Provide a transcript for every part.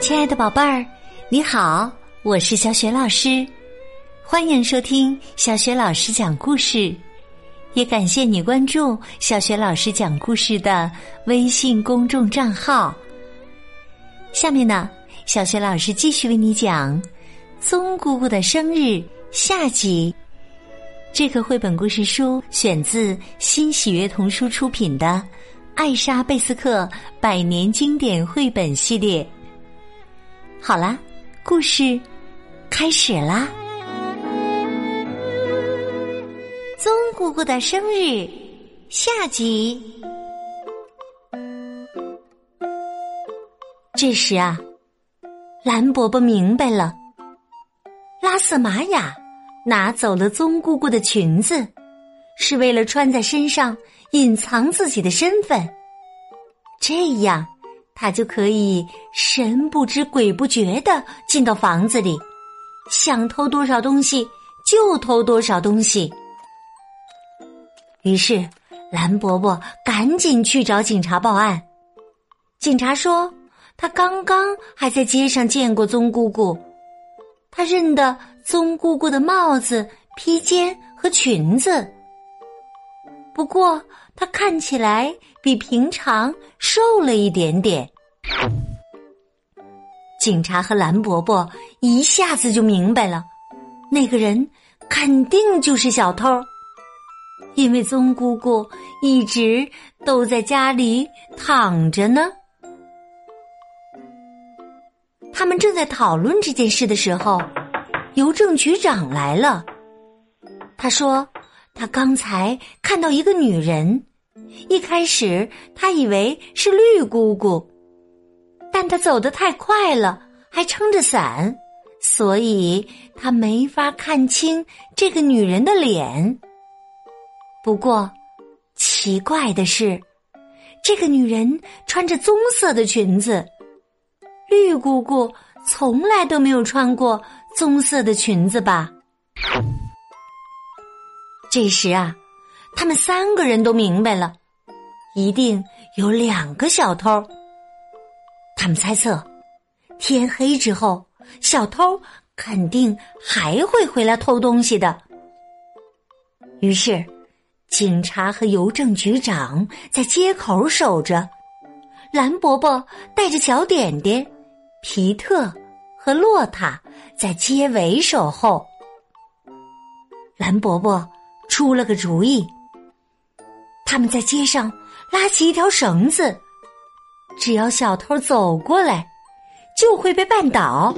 亲爱的宝贝儿，你好，我是小雪老师，欢迎收听小雪老师讲故事，也感谢你关注小雪老师讲故事的微信公众账号。下面呢，小雪老师继续为你讲《棕姑姑的生日》下集。这个绘本故事书选自新喜悦童书出品的《艾莎贝斯克百年经典绘本系列》。好啦，故事开始啦！宗姑姑的生日下集。这时啊，蓝伯伯明白了，拉瑟玛雅。拿走了宗姑姑的裙子，是为了穿在身上隐藏自己的身份。这样，他就可以神不知鬼不觉的进到房子里，想偷多少东西就偷多少东西。于是，蓝伯伯赶紧去找警察报案。警察说，他刚刚还在街上见过宗姑姑。他认得宗姑姑的帽子、披肩和裙子，不过他看起来比平常瘦了一点点。警察和蓝伯伯一下子就明白了，那个人肯定就是小偷，因为宗姑姑一直都在家里躺着呢。他们正在讨论这件事的时候，邮政局长来了。他说：“他刚才看到一个女人，一开始他以为是绿姑姑，但她走得太快了，还撑着伞，所以他没法看清这个女人的脸。不过，奇怪的是，这个女人穿着棕色的裙子。”绿姑姑从来都没有穿过棕色的裙子吧？这时啊，他们三个人都明白了，一定有两个小偷。他们猜测，天黑之后，小偷肯定还会回来偷东西的。于是，警察和邮政局长在街口守着，蓝伯伯带着小点点。皮特和洛塔在街尾守候。蓝伯伯出了个主意，他们在街上拉起一条绳子，只要小偷走过来，就会被绊倒，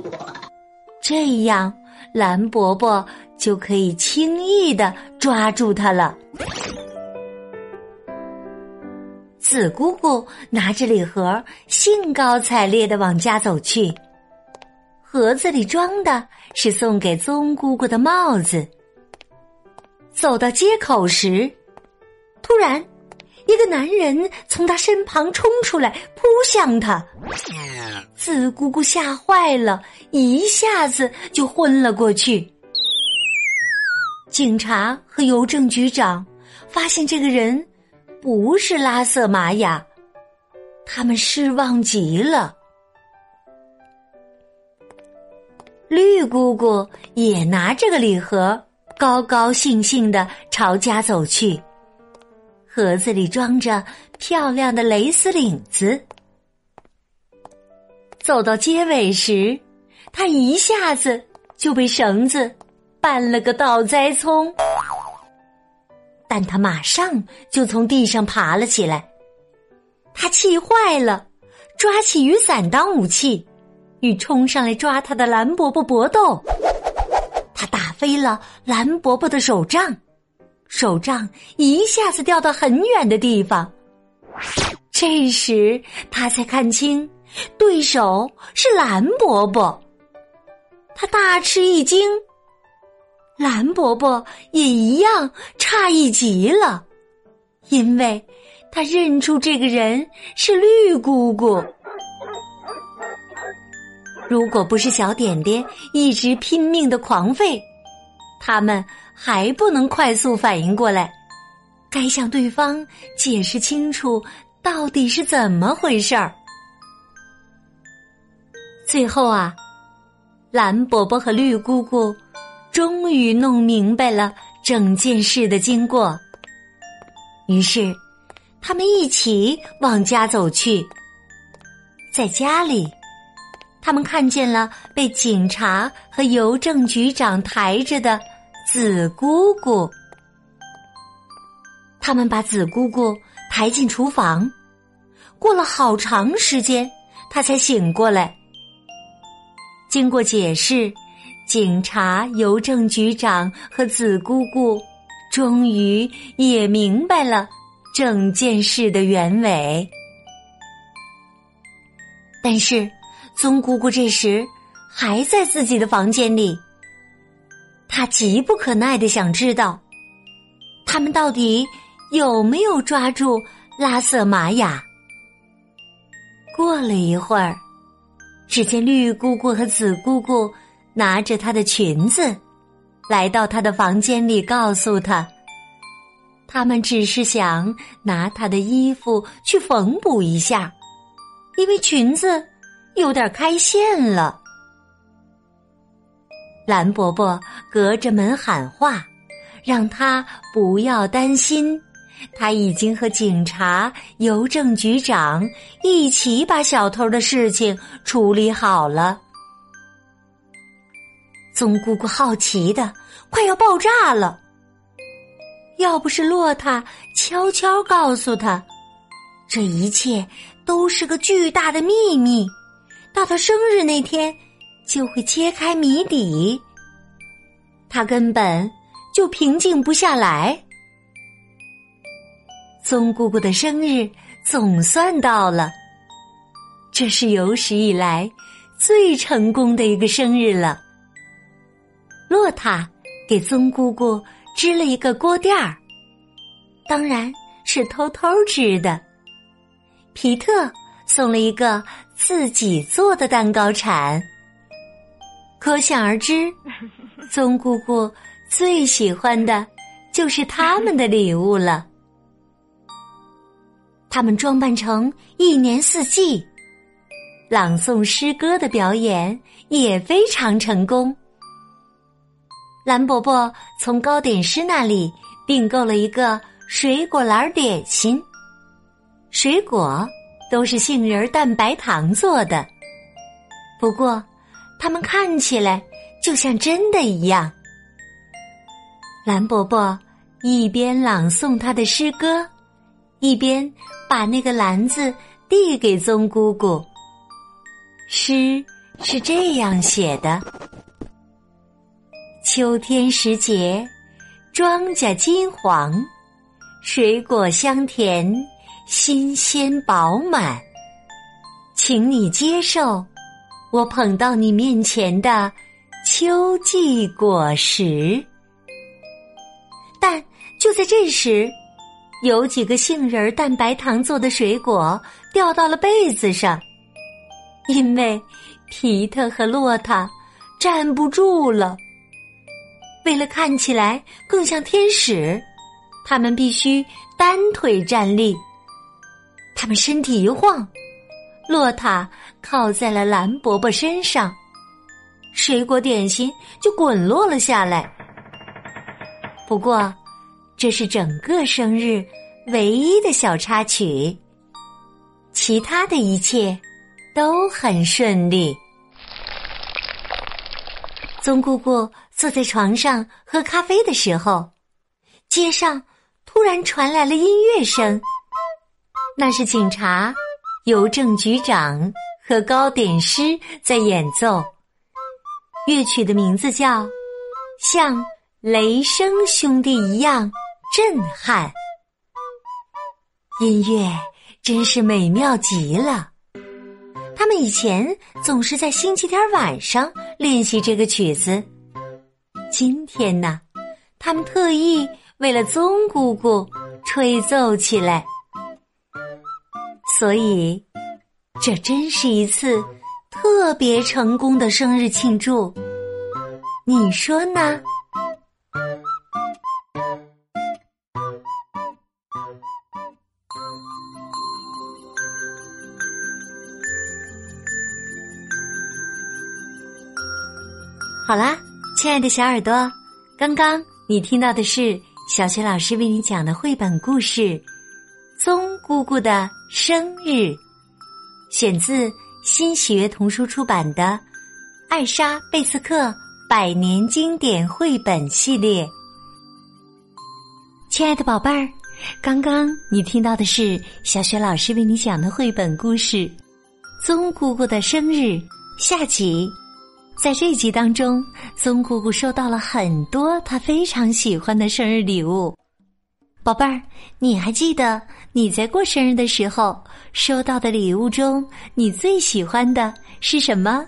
这样蓝伯伯就可以轻易的抓住他了。紫姑姑拿着礼盒，兴高采烈的往家走去。盒子里装的是送给宗姑姑的帽子。走到街口时，突然，一个男人从他身旁冲出来，扑向他。紫姑姑吓坏了，一下子就昏了过去。警察和邮政局长发现这个人。不是拉瑟玛雅，他们失望极了。绿姑姑也拿这个礼盒，高高兴兴的朝家走去。盒子里装着漂亮的蕾丝领子。走到街尾时，他一下子就被绳子绊了个倒栽葱。但他马上就从地上爬了起来，他气坏了，抓起雨伞当武器，与冲上来抓他的蓝伯伯搏斗。他打飞了蓝伯伯的手杖，手杖一下子掉到很远的地方。这时他才看清，对手是蓝伯伯，他大吃一惊。蓝伯伯也一样诧异极了，因为他认出这个人是绿姑姑。如果不是小点点一直拼命的狂吠，他们还不能快速反应过来，该向对方解释清楚到底是怎么回事儿。最后啊，蓝伯伯和绿姑姑终于弄明白了整件事的经过，于是他们一起往家走去。在家里，他们看见了被警察和邮政局长抬着的紫姑姑。他们把紫姑姑抬进厨房，过了好长时间，她才醒过来。经过解释，警察、邮政局长和紫姑姑终于也明白了整件事的原委。但是，宗姑姑这时还在自己的房间里，他急不可耐的想知道，他们到底有没有抓住拉瑟玛雅。过了一会儿。只见绿姑姑和紫姑姑拿着她的裙子，来到她的房间里，告诉她，他们只是想拿她的衣服去缝补一下，因为裙子有点开线了。蓝伯伯隔着门喊话，让他不要担心。他已经和警察、邮政局长一起把小偷的事情处理好了。宗姑姑好奇的快要爆炸了。要不是洛塔悄悄告诉他，这一切都是个巨大的秘密，到他生日那天就会揭开谜底，他根本就平静不下来。宗姑姑的生日总算到了，这是有史以来最成功的一个生日了。洛塔给宗姑姑织了一个锅垫儿，当然是偷偷织的。皮特送了一个自己做的蛋糕铲，可想而知，宗姑姑最喜欢的就是他们的礼物了。他们装扮成一年四季，朗诵诗歌的表演也非常成功。蓝伯伯从糕点师那里订购了一个水果篮点心，水果都是杏仁蛋白糖做的，不过它们看起来就像真的一样。蓝伯伯一边朗诵他的诗歌。一边把那个篮子递给宗姑姑。诗是这样写的：秋天时节，庄稼金黄，水果香甜，新鲜饱满，请你接受我捧到你面前的秋季果实。但就在这时。有几个杏仁蛋白糖做的水果掉到了被子上，因为皮特和洛塔站不住了。为了看起来更像天使，他们必须单腿站立。他们身体一晃，洛塔靠在了蓝伯伯身上，水果点心就滚落了下来。不过。这是整个生日唯一的小插曲，其他的一切都很顺利。宗姑姑坐在床上喝咖啡的时候，街上突然传来了音乐声，那是警察、邮政局长和糕点师在演奏。乐曲的名字叫《像雷声兄弟一样》。震撼，音乐真是美妙极了。他们以前总是在星期天晚上练习这个曲子，今天呢，他们特意为了宗姑姑吹奏起来。所以，这真是一次特别成功的生日庆祝。你说呢？好啦，亲爱的小耳朵，刚刚你听到的是小学老师为你讲的绘本故事《棕姑姑的生日》，选自新喜悦童书出版的《艾莎贝斯克百年经典绘本系列》。亲爱的宝贝儿，刚刚你听到的是小学老师为你讲的绘本故事《棕姑姑的生日》下集。在这集当中，棕姑姑收到了很多她非常喜欢的生日礼物。宝贝儿，你还记得你在过生日的时候收到的礼物中，你最喜欢的是什么？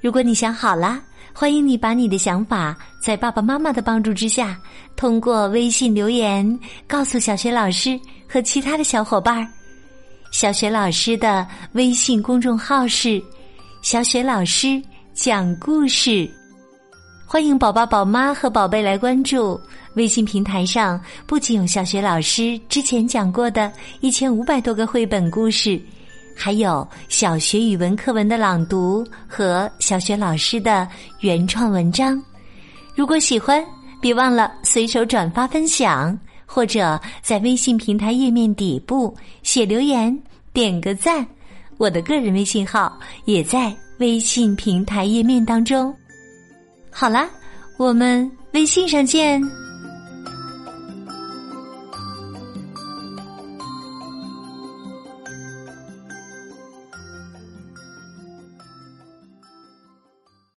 如果你想好了。欢迎你把你的想法在爸爸妈妈的帮助之下，通过微信留言告诉小学老师和其他的小伙伴儿。小学老师的微信公众号是“小雪老师讲故事”，欢迎宝宝、宝妈和宝贝来关注。微信平台上不仅有小学老师之前讲过的一千五百多个绘本故事。还有小学语文课文的朗读和小学老师的原创文章。如果喜欢，别忘了随手转发分享，或者在微信平台页面底部写留言，点个赞。我的个人微信号也在微信平台页面当中。好啦，我们微信上见。